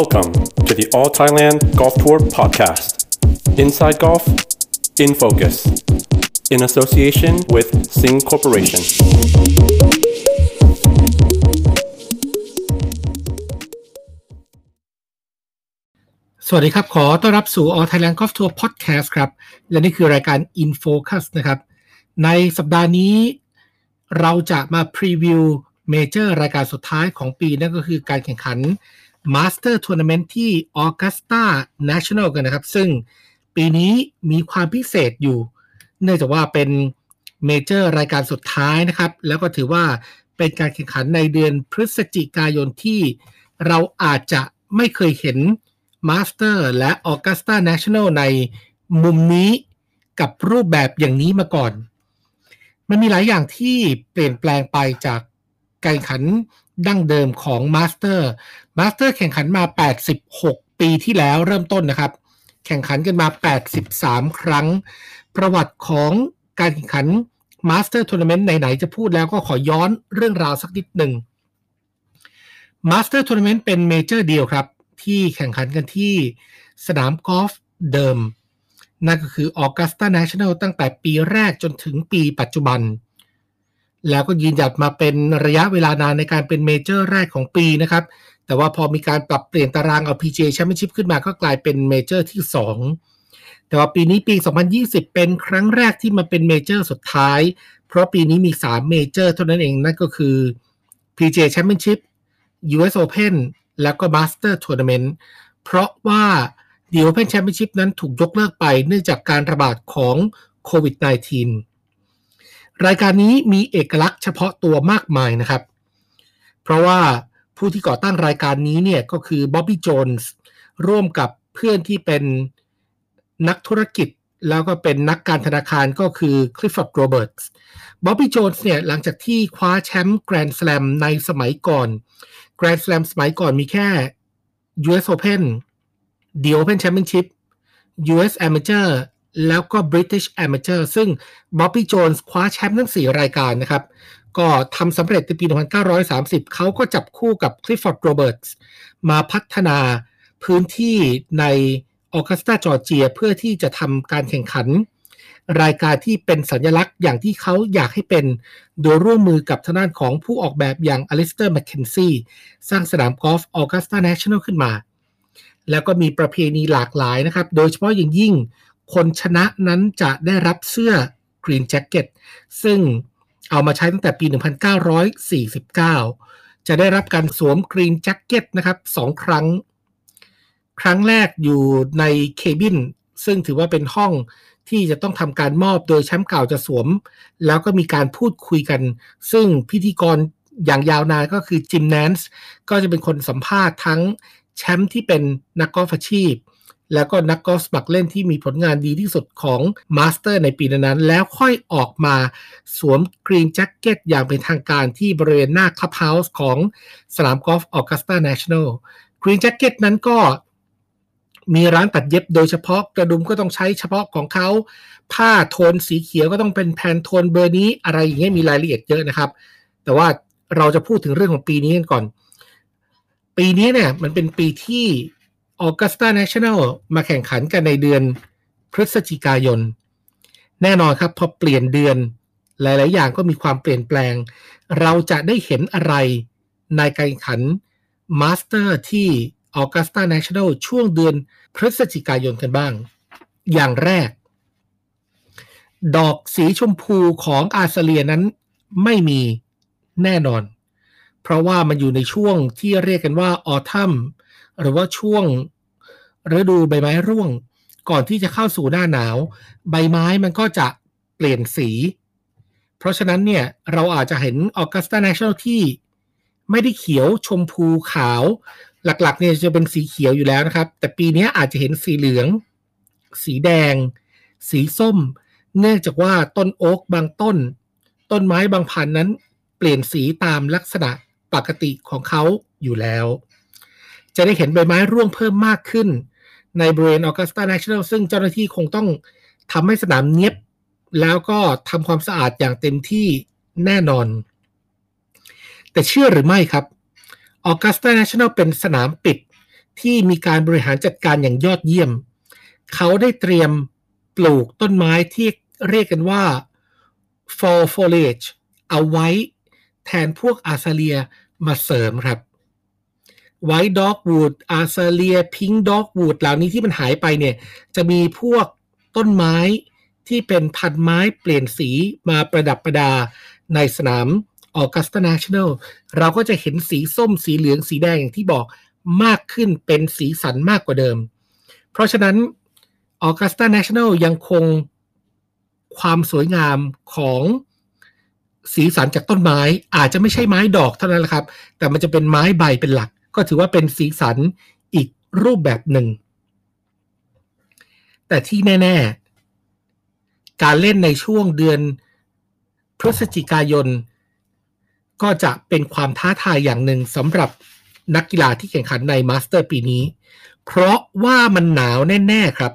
Welcome to the All Thailand Golf Tour podcast. Inside Golf, in focus, in association with Sing Corporation. สวัสดีครับ ขอต้อนรับสู่ All Thailand Golf Tour Podcast ครับ และนี่คือรายการ In Focus นะครับ ในสัปดาห์นี้เราจะมาพรีวิวเมเจอร์รายการสุดท้ายของปีนั่นก็คือการแข่งขัน Master Tournament ที่ Augusta National กันนะครับ ซึ่งปีนี้มีความพิเศษอยู่ เนื่องจากว่าเป็นเมเจอร์รายการสุดท้ายนะครับ แล้วก็ถือว่าเป็นการแข่งขันในเดือนพฤศจิกายนที่เราอาจจะไม่เคยเห็น Master และ Augusta National ในมุมนี้กับรูปแบบอย่างนี้มาก่อน มันมีหลายอย่างที่เปลี่ยนแปลงไปจากการแข่งขัน ดั้งเดิมของ Master Master แข่งขันมา 86 ปีที่แล้วเริ่มต้นนะครับ แข่งขันกันมา 83 ครั้ง ประวัติของการแข่งขัน Master Tournament ไหน ๆ จะพูดแล้วก็ขอย้อนเรื่องราวสักนิดหนึ่ง Master Tournament เป็นเมเจอร์เดียวครับ ที่แข่งขันกันที่สนามกอล์ฟเดิม นั่นก็คือ Augusta National ตั้งแต่ปีแรกจนถึงปีปัจจุบัน แล้วก็ยืนหยัดมาเป็นระยะเวลานานในการเป็นเมเจอร์แรกของปีนะครับ แต่ว่าพอมีการปรับเปลี่ยนตารางเอา PGA Championship ขึ้นมาก็กลายเป็นเมเจอร์ที่ 2 แต่ว่าปีนี้ปี 2020 เป็นครั้งแรกที่มาเป็นเมเจอร์สุดท้าย เพราะปีนี้มี 3 เมเจอร์เท่านั้นเองนั่นก็คือ PGA Championship US Open แล้วก็ Master Tournament เพราะว่า The Open Championship นั้นถูกยกเลิกไปเนื่องจากการระบาดของโควิด -19 รายการนี้มีเอกลักษณ์เฉพาะตัวมากมายนะครับ เพราะว่าผู้ที่ก่อตั้งรายการนี้เนี่ยก็คือบ๊อบบี้โจนส์ร่วมกับเพื่อนที่เป็นนักธุรกิจแล้วก็เป็นนักการธนาคารก็คือคลิฟฟอร์ดโรเบิร์ตส์บ๊อบบี้โจนส์เนี่ยหลังจากที่คว้าแชมป์แกรนด์ส a ลมในสมัยก่อนแกรนด์ส a ลมสมัยก่อนมีแค่ US Open The Open Championship US Amateur แล้วก็ British Amateur ซึ่งบ๊อบบี้โจนส์คว้าแชมป์ทั้ง 4 รายการนะครับ ก็ทำสำเร็จในปี 1930 เขาก็จับคู่กับ Clifford Roberts มาพัฒนาพื้นที่ในออกัสตาจอร์เจียเพื่อที่จะทำการแข่งขัน รายการที่เป็นสัญลักษณ์อย่างที่เขาอยากให้เป็นโดยร่วมมือกับทางด้านของผู้ออกแบบอย่างอลิสเตอร์แมคเคนซีสร้างสนามกอล์ฟออกัสตา National ขึ้นมา แล้วก็มีประเพณีหลากหลายนะครับ โดยเฉพาะอย่างยิ่ง คนชนะนั้นจะได้รับเสื้อ green jacket ซึ่งเอามาใช้ตั้งแต่ปี 1949 จะได้รับการสวม green jacket นะครับสองครั้ง ครั้งแรกอยู่ใน cabin ซึ่งถือว่าเป็นห้องที่จะต้องทำการมอบโดยแชมป์เก่าจะสวม แล้วก็มีการพูดคุยกัน ซึ่งพิธีกรอย่างยาวนานก็คือจิมแนนส์ก็จะเป็นคนสัมภาษณ์ทั้งแชมป์ที่เป็นนักกอล์ฟอาชีพ แล้วก็นักกอล์ฟสมัครเล่นที่มีผลงานดีที่สุดของมาสเตอร์ในปีนั้นแล้วค่อยออกมาสวม green jacket อย่างเป็นทางการที่บริเวณหน้าคลับเฮาส์ของสนามกอล์ฟ Augusta National green jacket นั้นก็มีร้านตัดเย็บโดยเฉพาะกระดุมก็ต้องใช้เฉพาะของเขา ผ้าโทนสีเขียวก็ต้องเป็นแพนโทนเบอร์นี้อะไรอย่างเงี้ยมีรายละเอียดเยอะนะครับ แต่ว่าเราจะพูดถึงเรื่องของปีนี้กันก่อน ปีนี้เนี่ยมันเป็นปีที่ Augusta National มาแข่งขันกันในเดือนพฤศจิกายน แน่นอนครับ พอเปลี่ยนเดือนหลาย ๆ อย่างก็มีความเปลี่ยนแปลง เราจะได้เห็นอะไรในการแข่งขันมาสเตอร์ที่ Augusta National ช่วงเดือนพฤศจิกายนกันบ้าง อย่างแรก ดอกสีชมพูของ azalea นั้นไม่มีแน่นอน เพราะว่ามันอยู่ในช่วงที่เรียกกันว่า autumn หรือว่าช่วงฤดูใบไม้ร่วง ก่อนที่จะเข้าสู่หน้าหนาว ใบไม้มันก็จะเปลี่ยนสี เพราะฉะนั้นเนี่ยเราอาจจะเห็น Augusta National ที่ไม่ได้เขียวชมพูขาว หลักๆเนี่ยจะเป็นสีเขียวอยู่แล้วนะครับ แต่ปีนี้อาจจะเห็นสีเหลือง สีแดง สีส้ม เนื่องจากว่าต้นโอ๊กบางต้น ต้นไม้บางพันนั้นเปลี่ยนสีตามลักษณะปกติของเขาอยู่แล้ว จะได้เห็นใบไม้ร่วงเพิ่มมากขึ้น ในบริเวณออกัสตา National ซึ่งเจ้าหน้าที่คงต้องทำให้สนามเนียบแล้วก็ทำความสะอาดอย่างเต็มที่แน่นอน แต่เชื่อหรือไม่ครับ Augusta National เป็นสนามปิดที่มีการบริหารจัดการอย่างยอดเยี่ยม เขาได้เตรียมปลูกต้นไม้ที่เรียกกันว่า fall foliage เอาไว้แทนพวกอาซาเลียมาเสริมครับ White Dogwood อาซาเลีย Pink Dogwood เหล่านี้ที่มันหายไปเนี่ยจะมีพวกต้นไม้ที่เป็นพันไม้เปลี่ยนสีมาประดับประดาในสนามออกัสตา National เราก็จะเห็นสีส้มสีเหลืองสีแดงอย่างที่บอกมากขึ้นเป็นสีสันมากกว่าเดิม เพราะฉะนั้นออกัสตา National ยังคงความสวยงามของสีสันจากต้นไม้ อาจจะไม่ใช่ไม้ดอกเท่านั้นแหละครับ แต่มันจะเป็นไม้ใบเป็นหลัก ก็ถือว่าเป็นสีสันอีกรูปแบบหนึ่ง แต่ที่แน่ ๆ การเล่นในช่วงเดือนพฤศจิกายน ก็จะเป็นความท้าทายอย่างหนึ่งสำหรับนักกีฬาที่แข่งขันในมาสเตอร์ปีนี้ เพราะว่ามันหนาวแน่ ๆ ครับ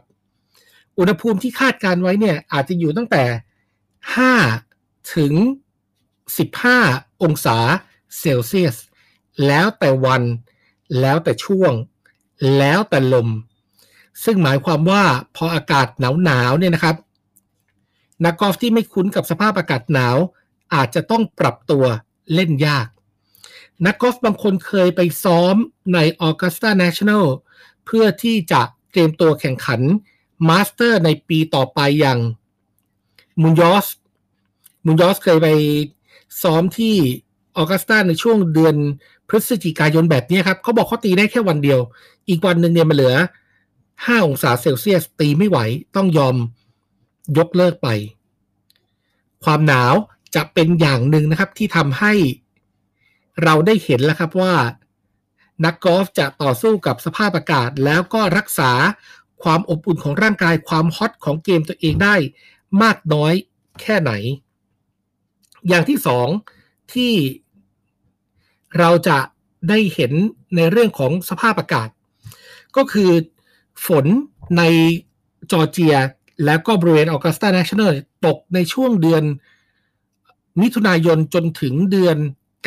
อุณหภูมิที่คาดการณ์ไว้เนี่ย อาจจะอยู่ตั้งแต่ 5 ถึง 15 องศาเซลเซียส แล้วแต่วัน แล้วแต่ช่วง แล้วแต่ลม ซึ่งหมายความว่าพออากาศหนาวๆเนี่ยนะครับ นักกอล์ฟที่ไม่คุ้นกับสภาพอากาศหนาว อาจจะต้องปรับตัวเล่นยาก นักกอล์ฟบางคนเคยไปซ้อมใน Augusta National เพื่อที่จะเตรียมตัวแข่งขันมาสเตอร์ในปีต่อไปอย่างมุนยอสมุนยอสเคยไปซ้อมที่ออกัสตาในช่วงเดือน พฤศจิกายนแบบนี้ครับเขาบอกเขาตีได้แค่วันเดียว อีกวันหนึ่งเนี่ยมันเหลือ5องศาเซลเซียสตีไม่ไหวต้องยอมยกเลิกไป ความหนาวจะเป็นอย่างหนึ่งนะครับที่ทำให้เราได้เห็นแล้วครับว่านักกอล์ฟจะต่อสู้กับสภาพอากาศ แล้วก็รักษาความอบอุ่นของร่างกายความ hot ของเกมตัวเองได้มากน้อยแค่ไหน อย่างที่สองที่ เราจะได้เห็นในเรื่องของสภาพอากาศ ก็คือฝนในจอร์เจีย แล้วก็บริเวณออกัสตา n นชั่นแนลตกในช่วงเดือนมิถุนายนจนถึงเดือน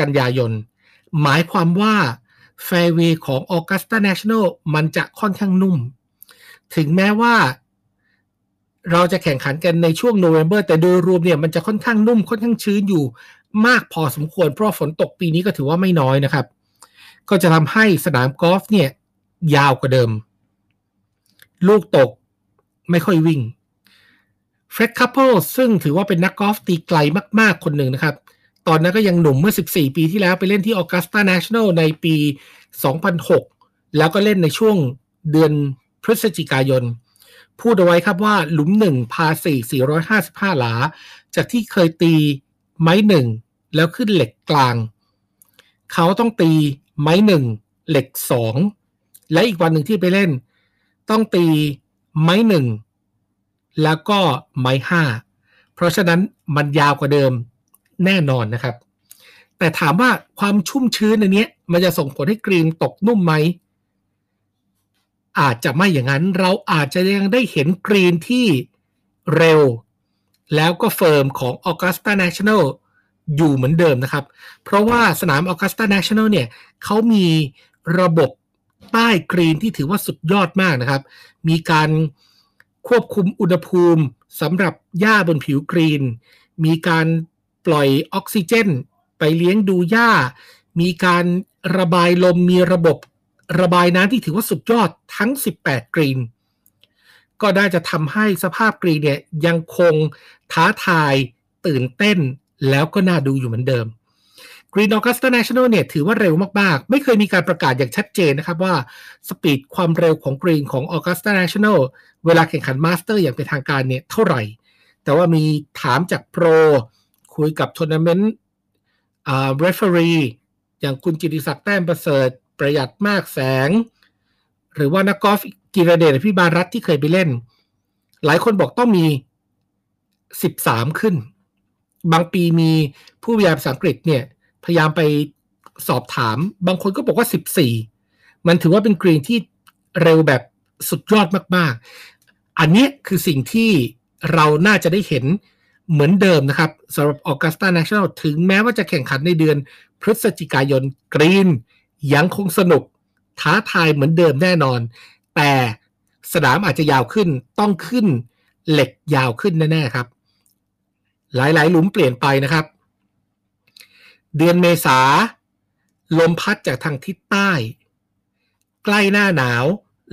กันยายน หมายความว่าแฟร์เวย์ของออกัสตา n นชั่นแนลมันจะค่อนข้างนุ่ม ถึงแม้ว่าเราจะแข่งขันกันในช่วงโนเวม ber แต่โดยรวมเนี่ยมันจะค่อนข้างนุ่มค่อนข้างชื้นอยู่ มากพอสมควร เพราะฝนตกปีนี้ก็ถือว่าไม่น้อยนะครับ ก็จะทำให้สนามกอล์ฟเนี่ย ยาวกว่าเดิม ลูกตกไม่ค่อยวิ่ง Fred Couples ซึ่งถือว่าเป็นนักกอล์ฟตีไกลมากๆคนหนึ่งนะครับ ตอนนั้นก็ยังหนุ่มเมื่อ 14 ปีที่แล้วไปเล่นที่ออกัสตา National ในปี 2006 แล้วก็เล่นในช่วงเดือนพฤศจิกายน พูดเอาไว้ครับว่าหลุมหนึ่งพาสี่455 หลา จากที่เคยตี ไม้หนึ่งแล้วขึ้นเหล็กกลาง เขาต้องตีไม้หนึ่งเหล็กสองและอีกวันหนึ่งที่ไปเล่น ต้องตีไม้หนึ่งแล้วก็ไม้ห้าเพราะฉะนั้นมันยาวกว่าเดิมแน่นอนนะครับ แต่ถามว่าความชุ่มชื้นอันนี้มันจะส่งผลให้กรีนตกนุ่มไหม อาจจะไม่อย่างนั้นเราอาจจะยังได้เห็นกรีนที่เร็ว แล้วก็เฟิร์มของ Augusta National อยู่เหมือนเดิมนะครับ เพราะว่าสนาม Augusta National เนี่ยเขามีระบบใต้กรีนที่ถือว่าสุดยอดมากนะครับ มีการควบคุมอุณหภูมิสำหรับหญ้าบนผิวกรีน มีการปล่อยออกซิเจน ไปเลี้ยงดูหญ้า มีการระบายลมมีระบบระบายน้ำที่ถือว่าสุดยอดทั้ง 18 กรีน ก็ได้จะทำให้สภาพกรีเนี่ยยังคงท้าทายตื่นเต้นแล้วก็น่าดูอยู่เหมือนเดิม Green Augusta National เนี่ยถือว่าเร็วมาก ๆ ไม่เคยมีการประกาศอย่างชัดเจนนะครับว่า speed ความเร็วของ Green ของ Augusta National เวลาแข่งขันมาสเตอร์อย่างเป็นทางการเนี่ยเท่าไหร่ แต่ว่ามีถามจากโปร คุยกับทัวร์นาเมนต์อ่า referee อย่างคุณจิตติศักดิ์แต้มประเสริฐประหยัดมากแสง หรือว่านักกอล์ฟกิรเดช อภิบาลรัตน์ที่เคยไปเล่น หลายคนบอกต้องมี13ขึ้น บางปีมีผู้วิทยาภาษาอังกฤษเนี่ย พยายามไปสอบถาม บางคนก็บอกว่า14มันถือว่าเป็นกรีนที่เร็วแบบสุดยอดมาก ๆ อันนี้คือสิ่งที่เราน่าจะได้เห็นเหมือนเดิมนะครับสำหรับ Augusta National ถึงแม้ว่าจะแข่งขันในเดือนพฤศจิกายนกรีนยังคงสนุกท้าทายเหมือนเดิมแน่นอน แต่สนามอาจจะยาวขึ้นต้องขึ้นเหล็กยาวขึ้นแน่ๆครับ หลายๆ หลุมเปลี่ยนไปนะครับ เดือนเมษาลมพัดจากทางทิศใต้ ใกล้หน้าหนาว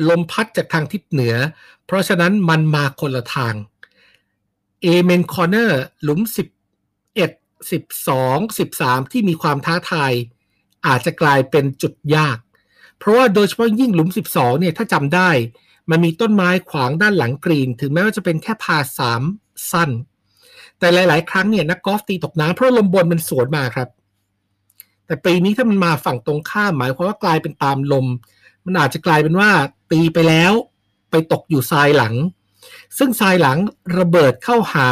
ลมพัดจากทางทิศเหนือ เพราะฉะนั้นมันมาคนละทาง Amen Corner หลุม 11 12 13 ที่มีความท้าทาย อาจจะกลายเป็นจุดยาก เพราะว่าโดยเฉพาะยิ่งหลุม 12 เนี่ยถ้าจำได้ มันมีต้นไม้ขวางด้านหลังกรีน ถึงแม้ว่าจะเป็นแค่พาสามสั้น แต่หลาย ๆ ครั้งเนี่ยนักกอล์ฟตีตกน้ำเพราะลมบนมันสวนมาครับ แต่ปีนี้ถ้ามันมาฝั่งตรงข้ามหมายความว่ากลายเป็นตามลม มันอาจจะกลายเป็นว่าตีไปแล้วไปตกอยู่ทรายหลัง ซึ่งทรายหลังระเบิดเข้าหา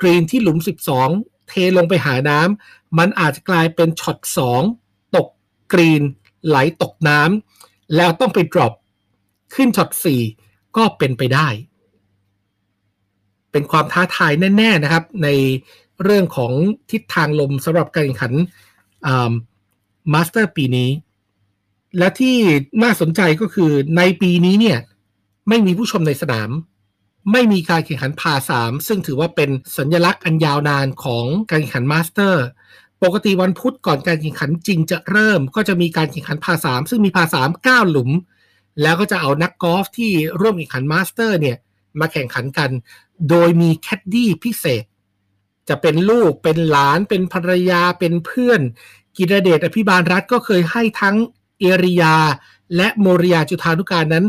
กรีนที่หลุม 12 เทลงไปหาน้ำมันอาจจะกลายเป็นช็อต2ตก green ไหลตกน้ำแล้วต้องไป drop ขึ้นช็อต4ก็เป็นไปได้ เป็นความท้าทายแน่ ๆนะครับ ในเรื่องของทิศทางลมสำหรับการแข่งขันมาสเตอร์ปีนี้ และที่น่าสนใจก็คือในปีนี้เนี่ยไม่มีผู้ชมในสนาม ไม่มีการแข่งขันพาสามซึ่งถือว่าเป็นสัญลักษณ์อันยาวนานของการแข่งขันมาสเตอร์ ปกติวันพุธก่อนการแข่งขันจริงจะเริ่มก็จะมีการแข่งขันพาสามซึ่งมีพาสามเก้าหลุม แล้วก็จะเอานักกอล์ฟที่ร่วมแข่งขันมาสเตอร์เนี่ยมาแข่งขันกัน โดยมีแคดดี้พิเศษ จะเป็นลูกเป็นหลานเป็นภรรยาเป็นเพื่อนกิรเดชอภิบาลรัตน์ก็เคยให้ทั้งเอริยา และโมริยาจุธานุการนั้น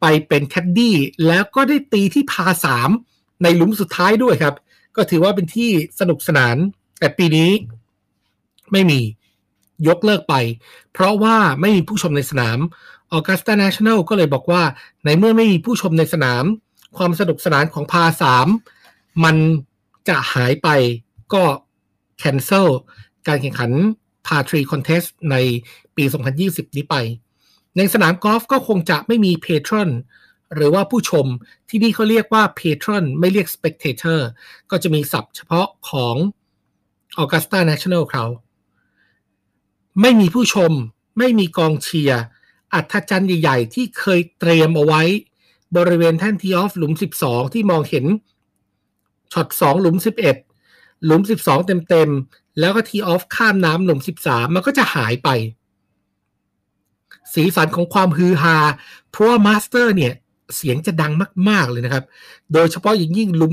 ไปเป็นแคดดี้แล้วก็ได้ตีที่พาสามในหลุมสุดท้ายด้วยครับ ก็ถือว่าเป็นที่สนุกสนานแต่ปีนี้ ไม่มียกเลิกไป เพราะว่าไม่มีผู้ชมในสนาม Augusta National ก็เลยบอกว่า ในเมื่อไม่มีผู้ชมในสนาม ความสนุกสนานของพาสามมันจะหายไปก็ cancel การแข่งขัน Par Three Contest ในปี 2020 นี้ไป ในสนามกอล์ฟก็คงจะไม่มี patron หรือว่าผู้ชมที่นี่เขาเรียกว่า patron ไม่เรียก spectator ก็จะมีศัพท์เฉพาะของ Augusta National เขา ไม่มีผู้ชม ไม่มีกองเชียร์ อัฒจันทร์ใหญ่ ๆ ที่เคยเตรียมเอาไว้ บริเวณแท่น tee off หลุม 12 ที่มองเห็นช็อต 2 หลุม 11 หลุม 12 เต็มๆ แล้วก็ tee off ข้ามน้ำหลุม 13 มันก็จะหายไป สีสันของความฮือฮา เพราะว่ามาสเตอร์เนี่ย เสียงจะดังมาก ๆ เลยนะครับ โดยเฉพาะอย่างยิ่งหลุม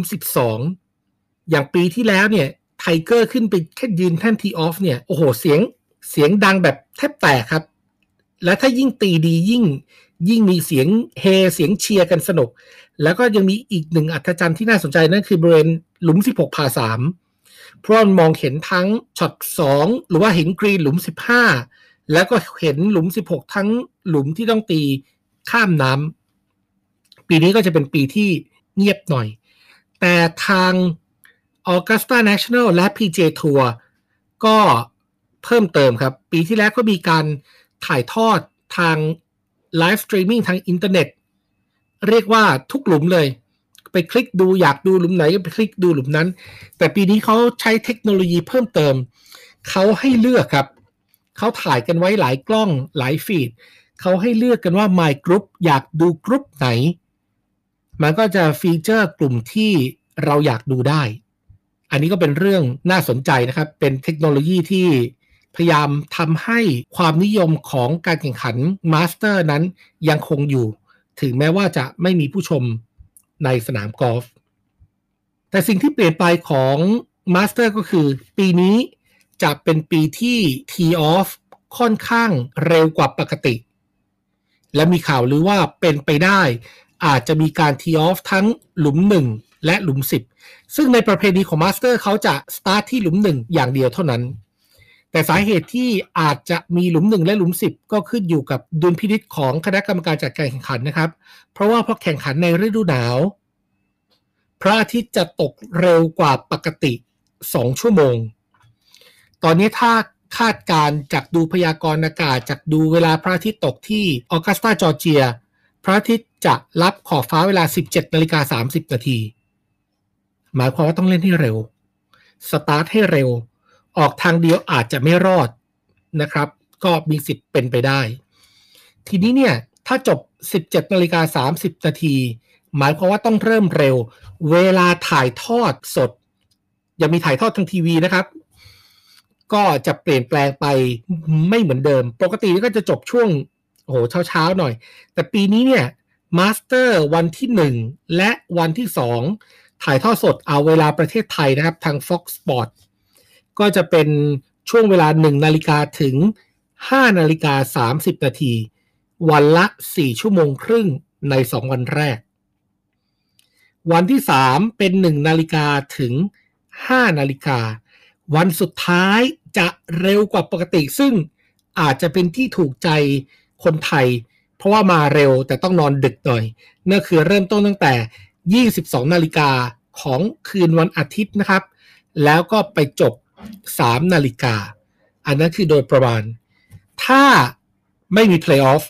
12 อย่างปีที่แล้วเนี่ยไทเกอร์ขึ้นไปแค่ยืนแท่น tee off เนี่ย โอ้โห เสียง เสียงดังแบบแทบแตกครับ และถ้ายิ่งตีดียิ่งยิ่งมีเสียงเฮเสียงเชียร์กันสนุก แล้วก็ยังมีอีกหนึ่งอัธจันทร์ที่น่าสนใจนั่นคือบริเวณหลุม 16พาสามเพราะมันมองเห็นทั้งช็อต2หรือว่าเห็นกรีนหลุม 15 แล้วก็เห็นหลุม 16 ทั้งหลุมที่ต้องตีข้ามน้ำปีนี้ก็จะเป็นปีที่เงียบหน่อย แต่ทาง Augusta National และ PJ Tour ก็ เพิ่มเติมครับ ปีที่แล้วก็มีการถ่ายทอดทาง live streaming ทางอินเทอร์เน็ต เรียกว่าทุกหลุมเลย ไปคลิกดูอยากดูหลุมไหนก็ไปคลิกดูหลุมนั้น แต่ปีนี้เขาใช้เทคโนโลยีเพิ่มเติม เขาให้เลือกครับ เขาถ่ายกันไว้หลายกล้องหลาย feed เขาให้เลือกกันว่า My Group อยากดูกรุ๊ปไหน มันก็จะ feature กลุ่มที่เราอยากดูได้ อันนี้ก็เป็นเรื่องน่าสนใจนะครับ เป็นเทคโนโลยีที่ พยายามทำให้ความนิยมของการแข่งขันมาสเตอร์นั้นยังคงอยู่ ถึงแม้ว่าจะไม่มีผู้ชมในสนามกอล์ฟแต่สิ่งที่เปลี่ยนไปของมาสเตอร์ก็คือ ปีนี้จะเป็นปีที่ Tee Off ค่อนข้างเร็วกว่าปกติ และมีข่าวหรือว่าเป็นไปได้ อาจจะมีการ Tee Off ทั้งหลุม 1 และหลุม 10 ซึ่งในประเพณีของมาสเตอร์เขาจะสตาร์ทที่หลุม 1 อย่างเดียวเท่านั้น แต่สาเหตุที่อาจจะมีหลุม1และหลุม10ก็ขึ้นอยู่กับดุลพินิจของคณะกรรมการจัดการแข่งขันนะครับ เพราะว่าพอแข่งขันในฤดูหนาว พระอาทิตย์จะตกเร็วกว่าปกติ2ชั่วโมง ตอนนี้ถ้าคาดการณ์จากดูพยากรณ์อากาศจากดูเวลาพระอาทิตย์ตกที่ออกัสตาจอร์เจีย พระอาทิตย์จะรับขอบฟ้าเวลา 17นาฬิกา30นาทีหมายความว่าต้องเล่นให้เร็ว สตาร์ทให้เร็ว ออกทางเดียวอาจจะไม่รอดนะครับ ก็มีสิทธิ์เป็นไปได้ ทีนี้เนี่ยถ้าจบ 17นาฬิกา30นาทีหมายความว่าต้องเริ่มเร็ว เวลาถ่ายทอดสดยังมีถ่ายทอดทางทีวีนะครับ ก็จะเปลี่ยนแปลงไปไม่เหมือนเดิม ปกติก็จะจบช่วงโอ้โหเช้าๆหน่อย แต่ปีนี้เนี่ยมาสเตอร์วันที่ 1 และวันที่ 2 ถ่ายทอดสดเอาเวลาประเทศไทยนะครับ ทาง Fox Sport ก็จะเป็นช่วงเวลา 1 นาฬิกาถึง 5 นาฬิกา 30 นาที วันละ 4 ชั่วโมงครึ่งใน 2 วันแรก วันที่ 3 เป็น 1 นาฬิกาถึง 5 นาฬิกา วันสุดท้ายจะเร็วกว่าปกติ ซึ่งอาจจะเป็นที่ถูกใจคนไทย เพราะว่ามาเร็วแต่ต้องนอนดึกหน่อยนั่นคือเริ่มต้นตั้งแต่ 22 นาฬิกาของคืนวันอาทิตย์นะครับ แล้วก็ไปจบ 3 นาฬิกา อันนั้นคือโดยประมาณ ถ้าไม่มีเพลย์ออฟ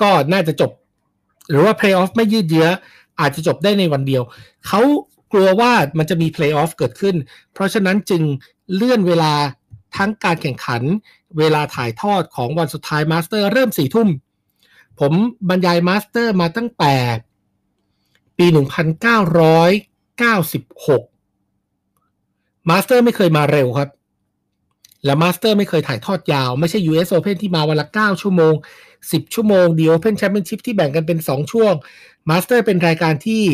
ก็น่าจะจบ หรือว่าเพลย์ออฟไม่ยืดเยื้อ อาจจะจบได้ในวันเดียว เขากลัวว่ามันจะมีเพลย์ออฟเกิดขึ้น เพราะฉะนั้นจึงเลื่อนเวลาทั้งการแข่งขัน เวลาถ่ายทอดของวันสุดท้ายมาสเตอร์เริ่มสี่ทุ่ม ผมบรรยายมาสเตอร์มาตั้งแต่ ปี 1996 มาสเตอร์ไม่เคยมาเร็วครับ และมาสเตอร์ไม่เคยถ่ายทอดยาว ไม่ใช่ US Open ที่มาวันละ9ชั่วโมง 10 ชั่วโมง The Open Championship ที่แบ่งกันเป็น 2 ช่วงมาสเตอร์เป็นรายการที่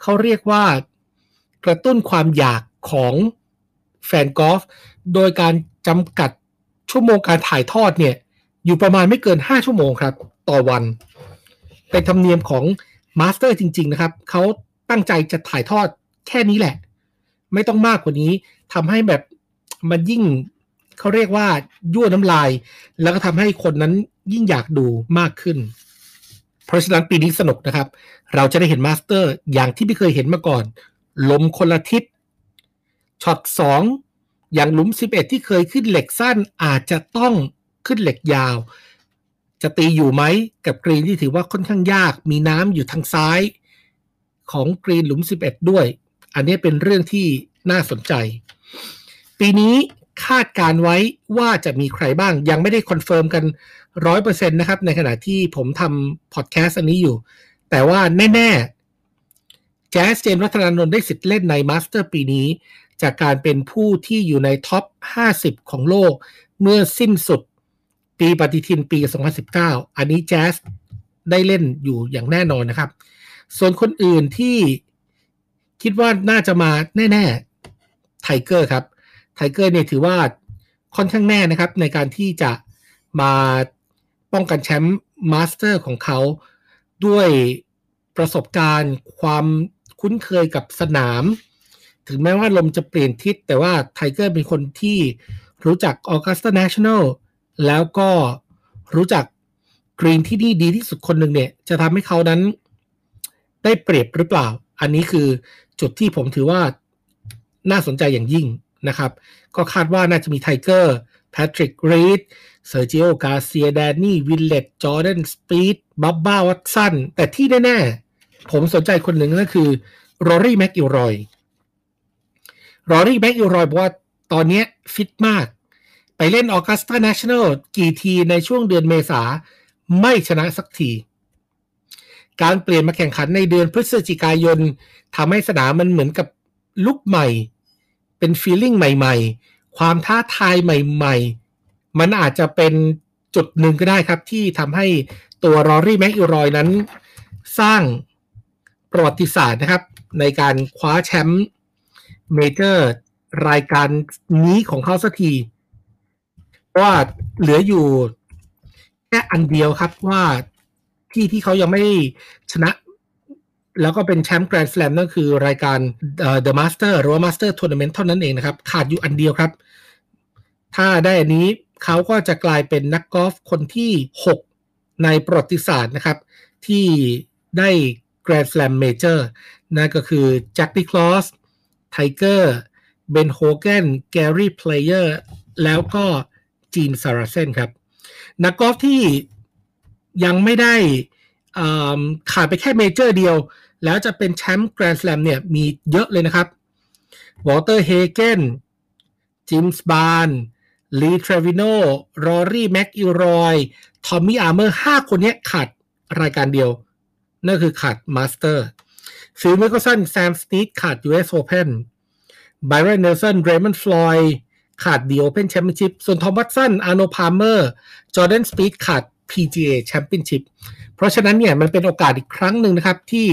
เขาเรียกว่ากระตุ้นความอยากของแฟนกอล์ฟโดยการจำกัดชั่วโมงการถ่ายทอดเนี่ย อยู่ประมาณไม่เกิน 5 ชั่วโมงครับ ต่อวัน เป็นธรรมเนียมของมาสเตอร์จริง ๆ นะครับ เขาตั้งใจจะถ่ายทอดแค่นี้แหละ ไม่ต้องมากกว่านี้ทำให้แบบมันยิ่งเขาเรียกว่ายั่วน้ำลาย แล้วก็ทำให้คนนั้นยิ่งอยากดูมากขึ้น เพราะฉะนั้นปีนี้สนุกนะครับ เราจะได้เห็นมาสเตอร์อย่างที่ไม่เคยเห็นมาก่อน ลมคนละทิศช็อตสองอย่างหลุม 11 ที่เคยขึ้นเหล็กสั้นอาจจะต้องขึ้นเหล็กยาว จะตีอยู่ไหมกับกรีนที่ถือว่าค่อนข้างยาก มีน้ำอยู่ทางซ้ายของกรีนหลุม 11 ด้วย อันนี้เป็นเรื่องที่น่าสนใจ ปีนี้คาดการณ์ไว้ว่าจะมีใครบ้าง ยังไม่ได้ confirm กันร้อยเปอร์เซ็นต์นะครับ ในขณะที่ผมทำพอดแคสต์อันนี้อยู่ แต่ว่าแน่ๆแจ๊สเจนวัฒนานนท์ได้สิทธิ์เล่นในมาสเตอร์ปีนี้ จากการเป็นผู้ที่อยู่ใน top 50 ของโลก เมื่อสิ้นสุดปีปฏิทินปี 2019 อันนี้แจ๊สได้เล่นอยู่อย่างแน่นอนนะครับ ส่วนคนอื่นที่ คิดว่าน่าจะมาแน่ๆไทเกอร์ครับไทเกอร์เนี่ยถือว่าค่อนข้างแน่นะครับ ในการที่จะมาป้องกันแชมป์มาสเตอร์ของเขาด้วยประสบการณ์ความคุ้นเคยกับสนาม ถึงแม้ว่าลมจะเปลี่ยนทิศ แต่ว่าไทเกอร์เป็นคนที่รู้จักออกัสตา n นชั่นแนลแล้วก็รู้จักกรีนที่นี่ดีที่สุดคนหนึ่งเนี่ย จะทำให้เขานั้นได้เปรียบหรือเปล่า อันนี้คือ จุดที่ผมถือว่าน่าสนใจอย่างยิ่งนะครับ ก็คาดว่าน่าจะมีไทเกอร์แพทริกรีดเซอร์จิโอกาเซียแดนนี่วิลเลตจอร์แดนสปีดบับบ้าวัตสันแต่ที่แน่ๆ ผมสนใจคนหนึ่งก็คือรอรี่แม็กอิลรอยรอรี่แม็กอิลรอยบอกว่าตอนนี้ฟิตมาก ไปเล่นออกัสตา n นชั่นแนลกี่ทีในช่วงเดือนเมษาไม่ชนะสักที การเปลี่ยนมาแข่งขันในเดือนพฤศจิกายนทำให้สนามมันเหมือนกับลุกใหม่ เป็นฟีลลิ่งใหม่ ๆ ความท้าทายใหม่ ๆ มันอาจจะเป็นจุดหนึ่งก็ได้ครับ ที่ทำให้ตัวรอรี่แม็กอิรอยนั้น สร้างประวัติศาสตร์นะครับ ในการคว้าแชมป์เมเจอร์รายการนี้ของเขาสักทีว่าเหลืออยู่แค่อันเดียวครับว่า ที่ที่เขายังไม่ชนะ แล้วก็เป็นแชมป์แกรนด์สแลมนั่นคือรายการ The Master หรือว่า Master Tournament เท่านั้นเองนะครับ ขาดอยู่อันเดียวครับ ถ้าได้อันนี้เขาก็จะกลายเป็นนักกอล์ฟคนที่ 6 ในประวัติศาสตร์นะครับ ที่ได้แกรนด์สแลมเมเจอร์นั่นก็คือแจ็คนิคลอสไทเกอร์เบนโฮเกนแกรี่เพลเยอร์แล้วก็จีนซาราเซนครับ นักกอล์ฟที่ ยังไม่ได้ขาดไปแค่เมเจอร์เดียว แล้วจะเป็นแชมป์แกรนด์สแลมเนี่ยมีเยอะเลยนะครับวอเตอร์เฮเกนจิมบาร์นส์ลีเทรวิโนรอรี่แม็กอิรอย ทอมมี่อาร์เมอร์ห้าคนนี้ขาดรายการเดียว นั่นคือขาดมาสเตอร์ฟิลมิคเคลสันแซมสนีดขาด US Open ไบรอนเนลสันเรย์มอนด์ฟลอยด์ขาด The Open Championship ส่วนทอมวัตสันอาร์โนพาร์เมอร์จอร์แดนสปีดขาด PGA Championship เพราะฉะนั้นเนี่ยมันเป็นโอกาสอีกครั้งหนึ่งนะครับ ที่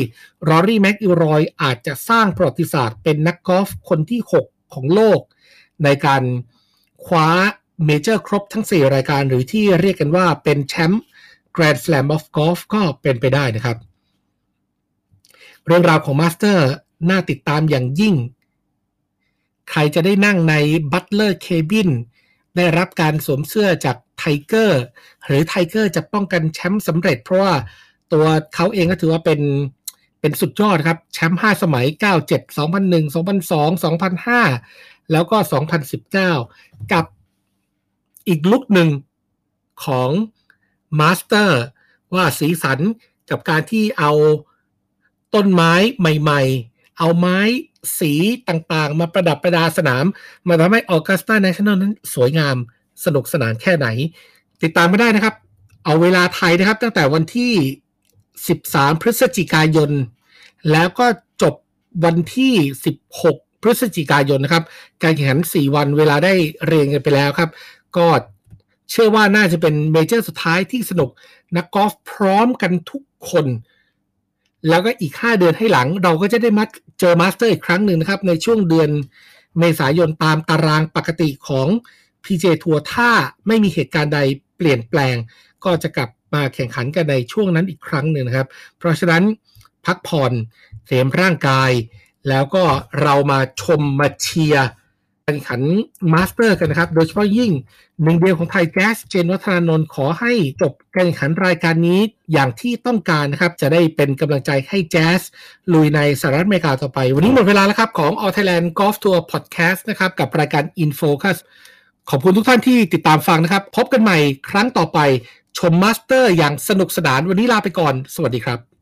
รอรี่แม็กอิรอยอาจจะสร้างประวัติศาสตร์เป็นนักกอล์ฟคนที่ 6 ของโลก ในการคว้าเมเจอร์ครบทั้ง 4 รายการหรือที่เรียกกันว่าเป็นแชมป์ Grand Slam of Golf ก็เป็นไปได้นะครับ เรื่องราวของมาสเตอร์น่าติดตามอย่างยิ่ง ใครจะได้นั่งใน Butler Cabin ได้รับการสวมเสื้อจากไทเกอร์หรือไทเกอร์จะป้องกันแชมป์สำเร็จ เพราะว่าตัวเขาเองก็ถือว่าเป็นเป็นสุดยอดครับ แชมป์ 5 สมัย 97 2001 2002 2005 แล้วก็ 2019 กับอีก look หนึ่งของมาสเตอร์ว่าสีสันกับการที่เอาต้นไม้ใหม่ๆ เอาไม้สีต่างๆ มาประดับประดาสนาม มาทำให้ออกัสตา n นชั่นแนลนั้นสวยงาม สนุกสนานแค่ไหน ติดตามไม่ได้นะครับ เอาเวลาไทยนะครับ ตั้งแต่วันที่ 13 พฤศจิกายน แล้วก็จบวันที่ 16 พฤศจิกายนนะครับ การแข่งขัน 4 วันเวลาได้เรียงกันไปแล้วครับ ก็เชื่อว่าน่าจะเป็นเมเจอร์สุดท้ายที่สนุกนักกอล์ฟพร้อมกันทุกคน แล้วก็อีก 5 เดือนให้หลัง เราก็จะได้มาเจอมาสเตอร์อีกครั้งหนึ่งนะครับ ในช่วงเดือนเมษายนตามตารางปกติของ PJ ทัวร์ถ้าไม่มีเหตุการณ์ใดเปลี่ยนแปลง ก็จะกลับมาแข่งขันกันในช่วงนั้นอีกครั้งหนึ่งนะครับ เพราะฉะนั้นพักผ่อนเสริมร่างกาย แล้วก็เรามาชมมาเชียร์การแข่งขันมาสเตอร์กันนะครับ โดยเฉพาะยิ่งหนึ่งเดียวของไทยแจ๊สเจนวัฒนานนท์ขอให้จบการแข่งขันรายการนี้อย่างที่ต้องการนะครับ จะได้เป็นกำลังใจให้แจ๊สลุยในสหรัฐอเมริกาต่อไป วันนี้หมดเวลาแล้วครับของ All Thailand Golf Tour Podcast นะครับ กับรายการ Infocus ขอบคุณทุกท่านที่ติดตามฟังนะครับ พบกันใหม่ครั้งต่อไปชมมาสเตอร์อย่างสนุกสนานวันนี้ลาไปก่อน สวัสดีครับ